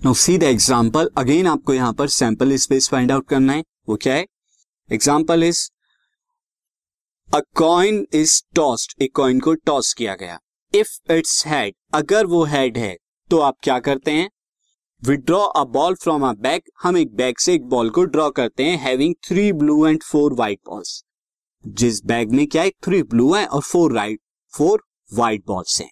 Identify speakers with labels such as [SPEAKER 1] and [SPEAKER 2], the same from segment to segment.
[SPEAKER 1] Now see the example again आपको यहाँ पर सैंपल स्पेस फाइंड आउट करना है। वो क्या है? Example is a coin is tossed एक कॉइन को टॉस किया गया। इफ़ इट्स हेड अगर वो हेड है तो आप क्या करते हैं? Withdraw a ball from a bag हम एक बैग से एक बॉल को ड्रॉ करते हैं having three blue and four white balls जिस बैग में क्या है? थ्री ब्लू है और four right four white balls हैं।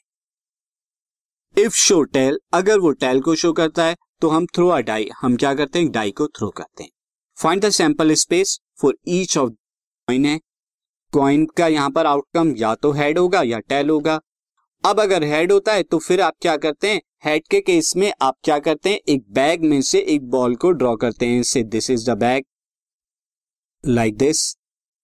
[SPEAKER 1] इफ़ शो टेल अगर वो टेल को शो करता है तो हम थ्रो अ डाई हम क्या करते हैं? डाई को थ्रो करते हैं। Find the sample space for each of coin है। कॉइन का यहाँ पर आउटकम या तो हेड होगा या टेल होगा। अब अगर हेड होता है तो फिर आप क्या करते हैं? हेड के केस में आप क्या करते हैं? एक बैग में से एक बॉल को ड्रॉ करते हैं। Say this is the bag like this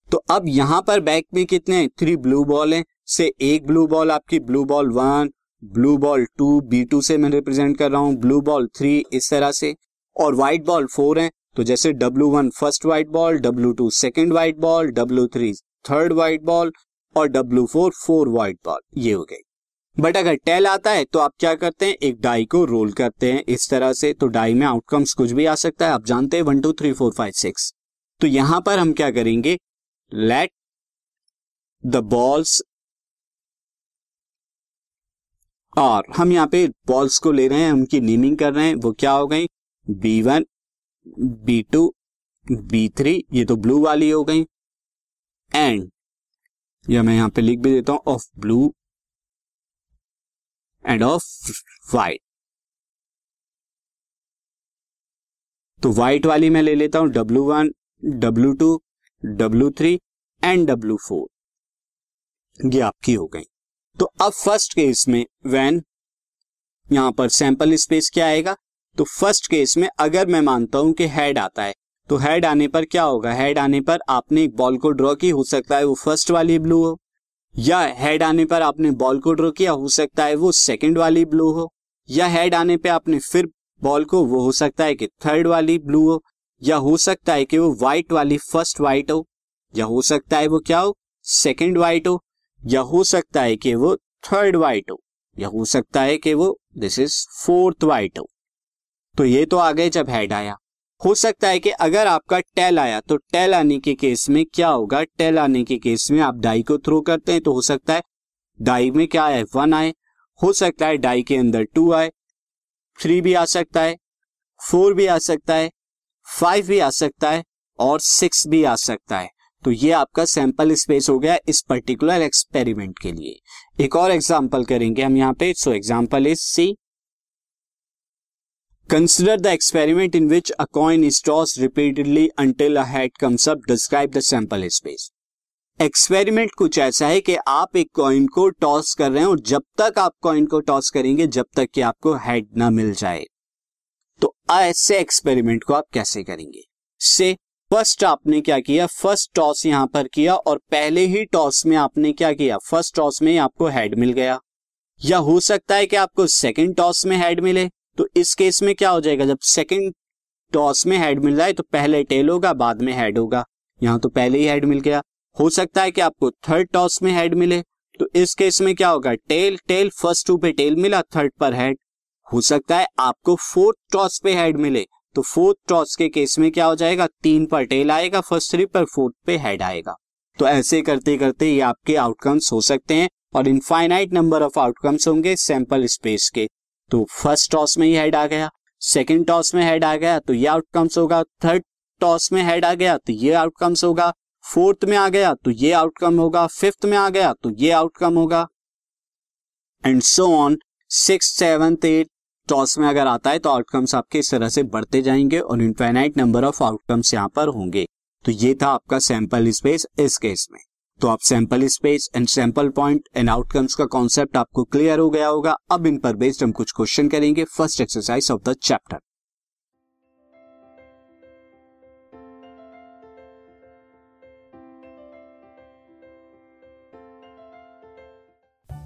[SPEAKER 1] तो अब यहाँ पर बैग में कितने थ्री ब्लू बॉल हैं। से एक ब्लू बॉल आपकी blue ball one blue ball two B two say मैं रिप्रेजेंट कर रहा हूँ। ब्लू बॉल थ्री इस तरह से। और व्हाइट बॉल फोर है। तो जैसे W one first white ball W two second white ball W three third white ball और W four four white ball ये हो गई। बट अगर टेल आता है तो आप क्या करते हैं? एक डाई को रोल करते हैं इस तरह से। तो डाई में आउटकम्स कुछ भी आ सकता है। आप जानते हैं one two three four five six तो यहाँ पर हम क्या करेंगे? लेट द बॉल्स और हम यहाँ पे बॉल्स को ले रहे हैं, उनकी नेमिंग कर रहे हैं। वो क्या हो गई? B one B two B three ये तो ब्लू वाली हो गई। एंड या मैं यहाँ पे लिख भी देता हूँ of blue and of white तो व्हाइट वाली मैं ले लेता हूँ W one W two W three and W four ये आपकी हो गई। तो अब फ़र्स्ट केस में वैन यहाँ पर सैंपल स्पेस क्या आएगा? तो फ़र्स्ट केस में अगर मैं मानता हूँ कि हेड आता है तो हेड आने पर क्या होगा? हेड आने पर आपने एक बॉल को ड्रॉ की हो सकता है वो फ़र्स्ट वाली ब्लू हो, या हेड आने पर आपने बॉल को ड्रॉ किया, हो सकता है वो सेकंड वाली ब्लू हो, या हेड आने पे आपने फिर बॉल को, वो हो सकता है कि थर्ड वाली ब्लू हो, या हो सकता है कि वो व्हाइट वाली फ़र्स्ट व्हाइट हो, या हो सकता है वो क्या हो? सेकंड व्हाइट हो या हो सकता है कि वो थर्ड वाइट हो, या हो सकता है कि वो दिस इज़ फोर्थ वाइट हो। तो ये तो आ गए जब हेड आया। हो सकता है कि अगर आपका टेल आया तो टेल आने के केस में क्या होगा? टेल आने के केस में आप डाई को थ्रो करते हैं तो हो सकता है डाई में क्या आए? वन आए। हो सकता है डाई के अंदर टू आए। थ्री भी आ सकता है फोर भी आ सकता है फाइव भी आ सकता है, और सिक्स भी आ सकता है। तो ये आपका सैंपल स्पेस हो गया इस पर्टिकुलर एक्सपेरिमेंट के लिए। एक और एग्ज़ाम्पल करेंगे हम यहाँ पे। So example is see Consider the experiment in which a coin is tossed repeatedly until a head comes up. Describe the sample space. Experiment कुछ ऐसा है कि आप एक कॉइन को टॉस कर रहे हैं। और जब तक आप कॉइन को टॉस करेंगे, जब तक कि आपको हेड ना मिल जाए। तो ऐसे एक्सपेरिमेंट को आप कैसे करेंगे? से फ़र्स्ट आपने क्या किया? फ़र्स्ट टॉस यहाँ पर किया और पहले ही टॉस में आपने क्या किया? फ़र्स्ट टॉस में आपको हेड मिल गया। या हो सकता है कि आपको सेकंड टॉस में हेड मिले। तो इस केस में क्या हो जाएगा? जब सेकंड टॉस में हेड मिल रहा है तो पहले टेल होगा, बाद में हेड होगा। यहाँ तो पहले ही हेड मिल गया। हो सकता है कि आपको थर्ड टॉस में हेड मिले। तो इस केस में क्या होगा? टेल टेल, फ़र्स्ट टू पे टेल मिला, थर्ड पर हेड। हो सकता है आपको फोर्थ टॉस पे हेड मिले। तो फोर्थ टॉस के केस में क्या हो जाएगा? तीन पर टेल आएगा फ़र्स्ट थ्री पर फोर्थ पे हेड आएगा। तो ऐसे करते करते ये आपके आउटकम्स हो सकते हैं और इनफाइनाइट नंबर ऑफ़ आउटकम्स होंगे सैंपल स्पेस के। तो फ़र्स्ट टॉस में ही हेड आ गया सेकेंड टॉस में हेड आ गया तो ये आउटकम्स होगा। थर्ड टॉस में हेड आ गया तो ये आउटकम्स होगा। फोर्थ में आ गया तो ये आउटकम होगा। फिफ्थ में आ गया तो ये आउटकम होगा। And so on six seventh eight toss में अगर आता है तो आउटकम्स आपके इस तरह से बढ़ते जाएँगे और इनफाइनाइट नंबर ऑफ़ आउटकम्स यहाँ पर होंगे। तो ये था आपका सैंपल स्पेस इस केस में। तो आप sample space and sample point and outcomes का कॉन्सेप्ट आपको क्लियर हो गया होगा। अब इन पर बेस्ड हम कुछ क्वेश्चन करेंगे। First exercise of the chapter